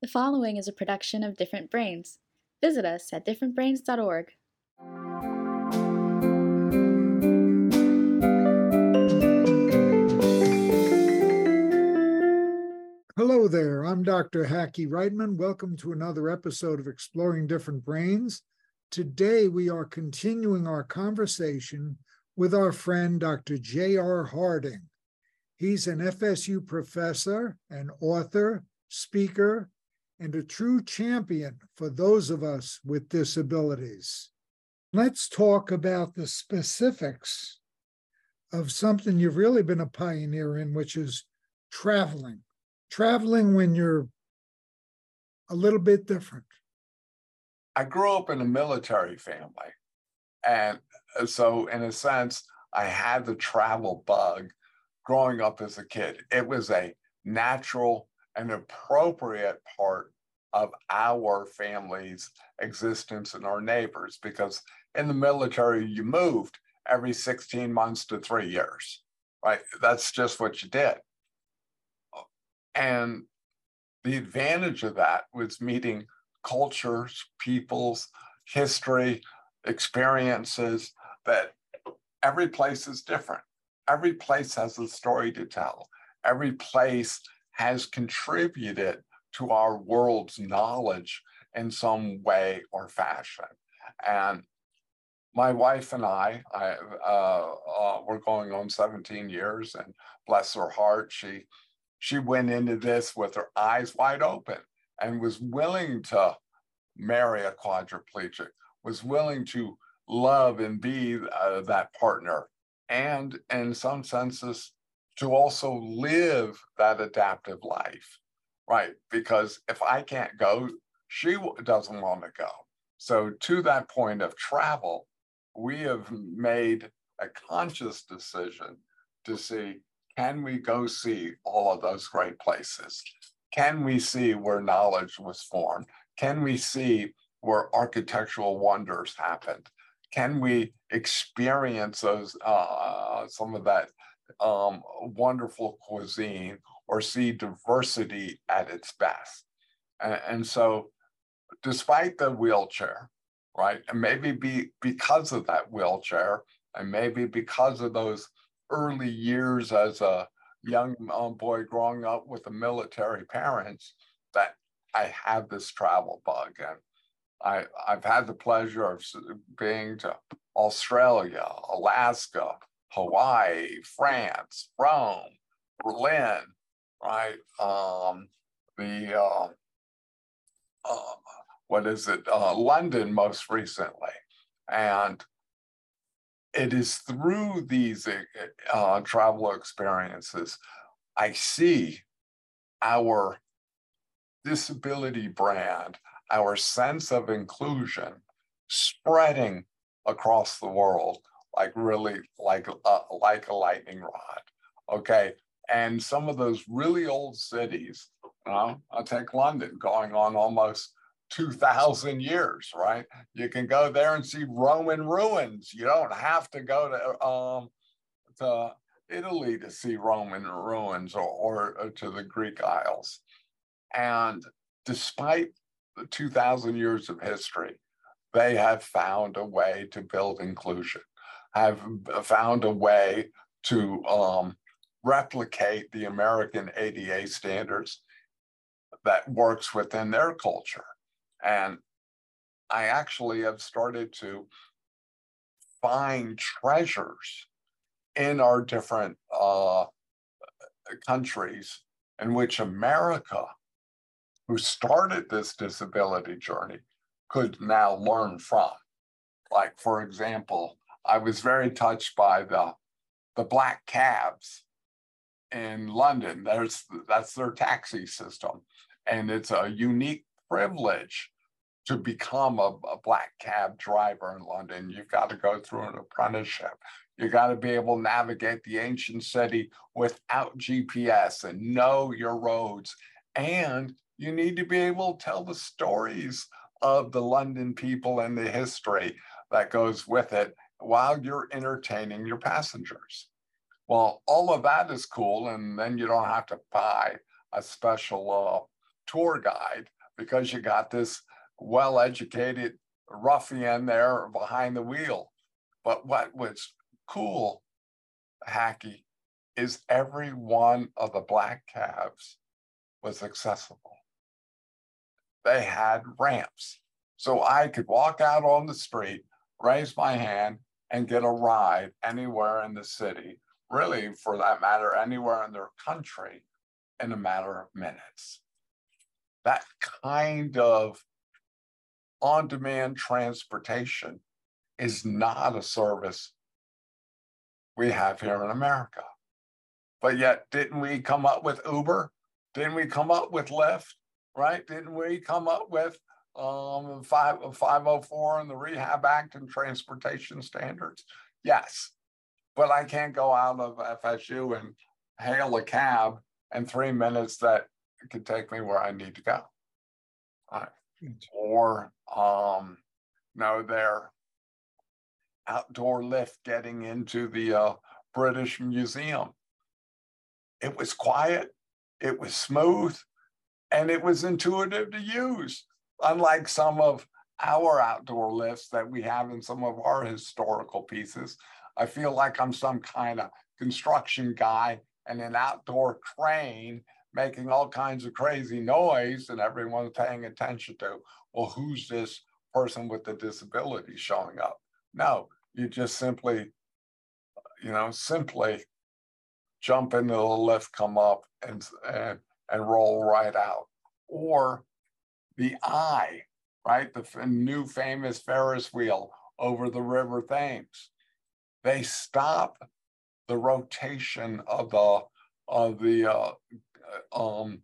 The following is a production of Different Brains. Visit us at differentbrains.org. Hello there, I'm Dr. Hackie Reitman. Welcome to another episode of Exploring Different Brains. Today we are continuing our conversation with our friend Dr. J.R. Harding. He's an FSU professor, an author, speaker, and a true champion for those of us with disabilities. Let's talk about the specifics of something you've really been a pioneer in, which is traveling. Traveling when you're a little bit different. I grew up in a military family. And uh, so, in a sense, I had the travel bug growing up as a kid. It was a natural and appropriate part of our family's existence and our neighbors because in the military you moved every 16 months to three years right? That's just what you did. And the advantage of that was meeting cultures peoples history experiences that every place is different. Every place has a story to tell. Every place has contributed to our world's knowledge in some way or fashion. And my wife and I, I uh, uh, we're going on 17 years, and bless her heart, she she went into this with her eyes wide open and was willing to marry a quadriplegic, was willing to love and be uh, that partner, and in some senses, to also live that adaptive life right? Because if I can't go, she doesn't want to go. So, to that point of travel, we have made a conscious decision to see can we go see all of those great places? Can we see where knowledge was formed? Can we see where architectural wonders happened? Can we experience those uh, some of that um, wonderful cuisine or see diversity at its best. And, and so, despite the wheelchair, right, and maybe be because of that wheelchair, and maybe because of those early years as a young um, boy growing up with the military parents, that I have this travel bug. And I, I've had the pleasure of being to Australia, Alaska, Hawaii, France, Rome, Berlin, right? Um, the uh, uh, what is it? Uh, London most recently, and it is through these uh, travel experiences I see our disability brand, our sense of inclusion spreading across the world like really like uh, like a lightning rod. Okay, and some of those really old cities, know, I'll take London going on almost 2,000 years, right? You can go there and see Roman ruins. You don't have to go to, um, to Italy to see Roman ruins or, or, or to the Greek Isles. And despite the 2,000 years of history, they have found a way to build inclusion, have found a way to um, replicate the American ADA standards that works within their culture. And I actually have started to find treasures in our different uh, countries in which America, who started this disability journey, could now learn from. Like, for example, I was very touched by the, the black cabs in London. There's that's their taxi system, and it's a unique privilege to become a, a black cab driver in London. You've got to go through an apprenticeship. You got to be able to navigate the ancient city without GPS and know your roads. And you need to be able to tell the stories of the London people and the history that goes with it while you're entertaining your passengers. Well, all of that is cool, and then you don't have to buy a special uh, tour guide because you got this well-educated ruffian there behind the wheel. But what was cool, Hackie, is every one of the black cabs was accessible. They had ramps. So I could walk out on the street, raise my hand, and get a ride anywhere in the city, really, for that matter, anywhere in their country in a matter of minutes. That kind of on demand transportation is not a service we have here in America. But yet, didn't we come up with Uber? Didn't we come up with Lyft? Right? Didn't we come up with um, 5, 504 and the Rehab Act and transportation standards? Yes. But I can't go out of FSU and hail a cab in three minutes that could take me where I need to go. Right. Or um, no, their outdoor lift getting into the uh, British Museum. It was quiet, it was smooth, and it was intuitive to use, unlike some of our outdoor lifts that we have in some of our historical pieces. I feel like I'm some kind of construction guy and an outdoor crane making all kinds of crazy noise and everyone's paying attention to, well, who's this person with the disability showing up? No, you just simply, you know, simply jump into the lift, come up and, and, and roll right out. Or the eye, right? The new famous Ferris wheel over the River Thames. They stop the rotation of the of the uh, um,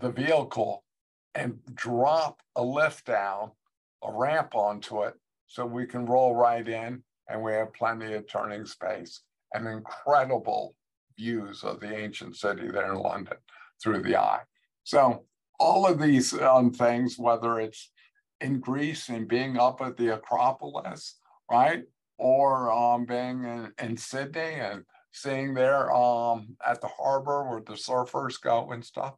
the vehicle and drop a lift down, a ramp onto it, so we can roll right in and we have plenty of turning space and incredible views of the ancient city there in London through the eye. So all of these um, things, whether it's in Greece and being up at the Acropolis, right? Or um, being in, in Sydney and seeing there um, at the harbor where the surfers go and stuff,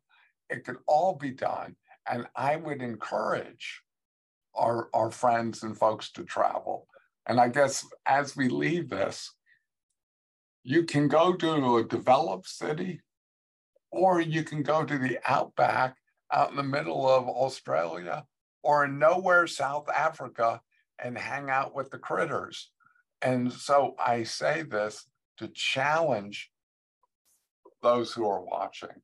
it could all be done. And I would encourage our, our friends and folks to travel. And I guess as we leave this, you can go to a developed city, or you can go to the outback out in the middle of Australia or in nowhere South Africa and hang out with the critters. And so I say this to challenge those who are watching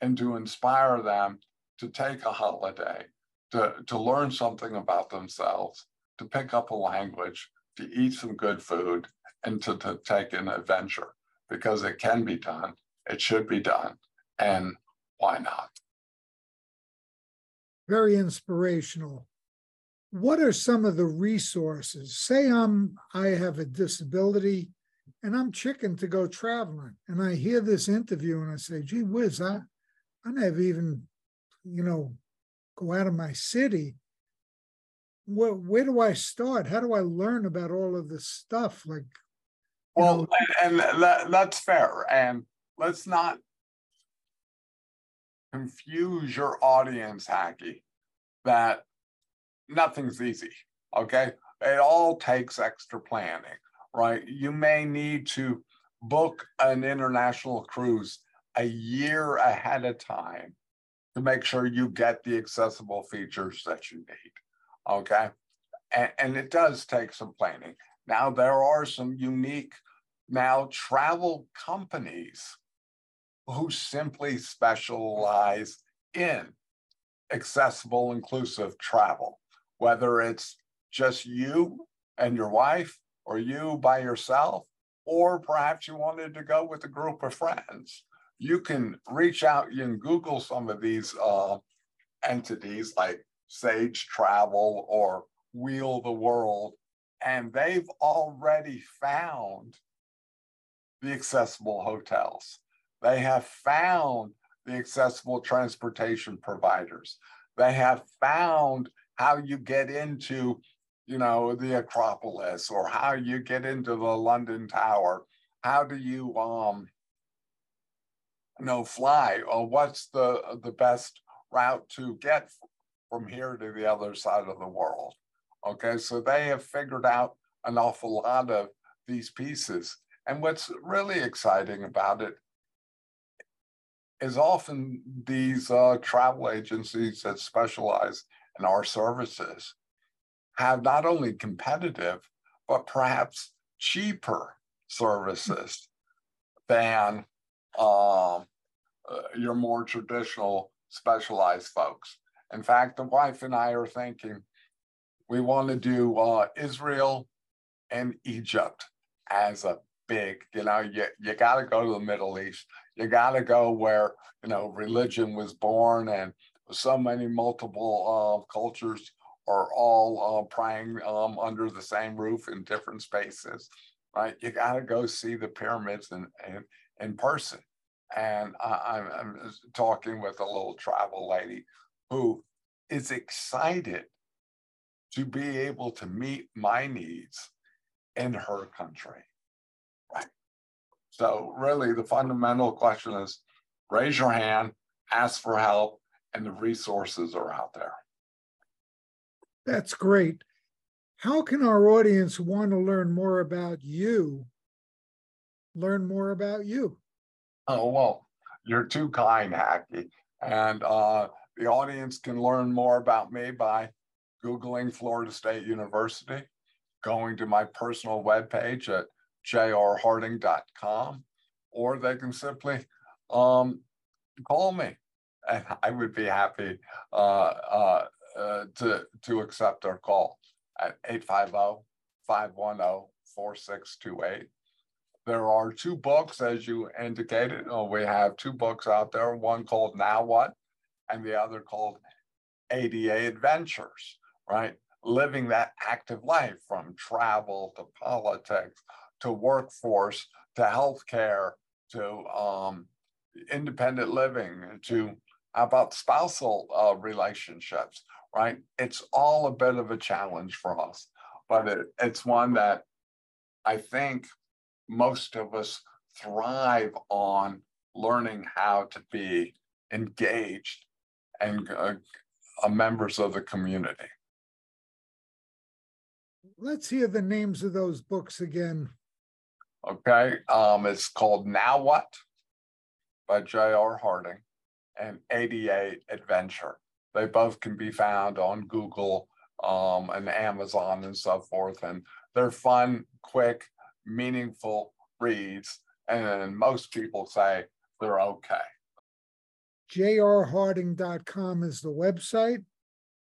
and to inspire them to take a holiday, to, to learn something about themselves, to pick up a language, to eat some good food, and to, to take an adventure because it can be done, it should be done, and why not? Very inspirational. What are some of the resources? Say I'm I have a disability and I'm chicken to go traveling. And I hear this interview and I say, gee whiz, I, I never even, you know, go out of my city. Where, where do I start? How do I learn about all of this stuff? Like, well, know, and, that, that's fair. And let's not confuse your audience, Hackie, that nothing's easy. Okay. It all takes extra planning right? You may need to book an international cruise a year ahead of time to make sure you get the accessible features that you need. Okay. And, and it does take some planning. Now, there are some unique now travel companies who simply specialize in accessible, inclusive travel, whether it's just you and your wife or you by yourself, or perhaps you wanted to go with a group of friends. You can reach out, you can Google some of these uh, entities like Sage Travel or Wheel the World, and they've already found the accessible hotels. They have found the accessible transportation providers. They have found how you get into you know, the Acropolis or how you get into the London Tower. How do you um you know fly or what's the the best route to get from here to the other side of the world. Okay, so they have figured out an awful lot of these pieces. And what's really exciting about it is often these uh, travel agencies that specialize in our services have not only competitive, but perhaps cheaper services than um, uh, your more traditional specialized folks. In fact, the wife and I are thinking we want to do uh, Israel and Egypt as a big, you know, you, you got to go to the Middle East. You got to go where, you know, religion was born and so many multiple uh, cultures are all uh, praying um, under the same roof in different spaces, right? You got to go see the pyramids in, in, in person. And I, I'm, I'm talking with a little travel lady who is excited to be able to meet my needs in her country. Right. So, really, the fundamental question is raise your hand, ask for help, and the resources are out there. That's great. How can our audience want to learn more about you? Learn more about you. Oh, well, you're too kind, Hackie. And uh, the audience can learn more about me by Googling Florida State University, going to my personal webpage at jrharding.com, or they can simply um, call me and I would be happy uh, uh, uh, to, to accept their call at 850 510 4628. There are two books, as you indicated. Oh, we have two books out there one called Now What, and the other called ADA Adventures, right? Living that active life from travel to politics to workforce to healthcare to um, independent living to about spousal uh, relationships, right? It's all a bit of a challenge for us, but it, it's one that I think most of us thrive on learning how to be engaged and uh, uh, members of the community. Let's hear the names of those books again. Okay, um, it's called Now What by J.R. Harding and ADA Adventure. They both can be found on Google um, and Amazon and so forth. And they're fun, quick, meaningful reads. And most people say they're okay. jrharding.com is the website.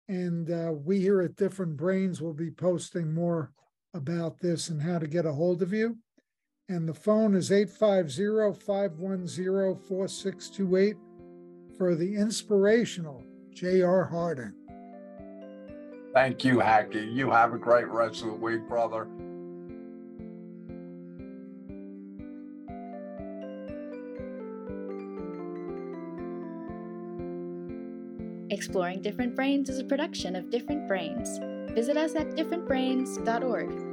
And uh, we here at Different Brains will be posting more about this and how to get a hold of you. And the phone is 850 510 4628 for the inspirational J.R. Harding. Thank you, Hackie. You have a great rest of the week, brother. Exploring Different Brains is a production of Different Brains. Visit us at differentbrains.org.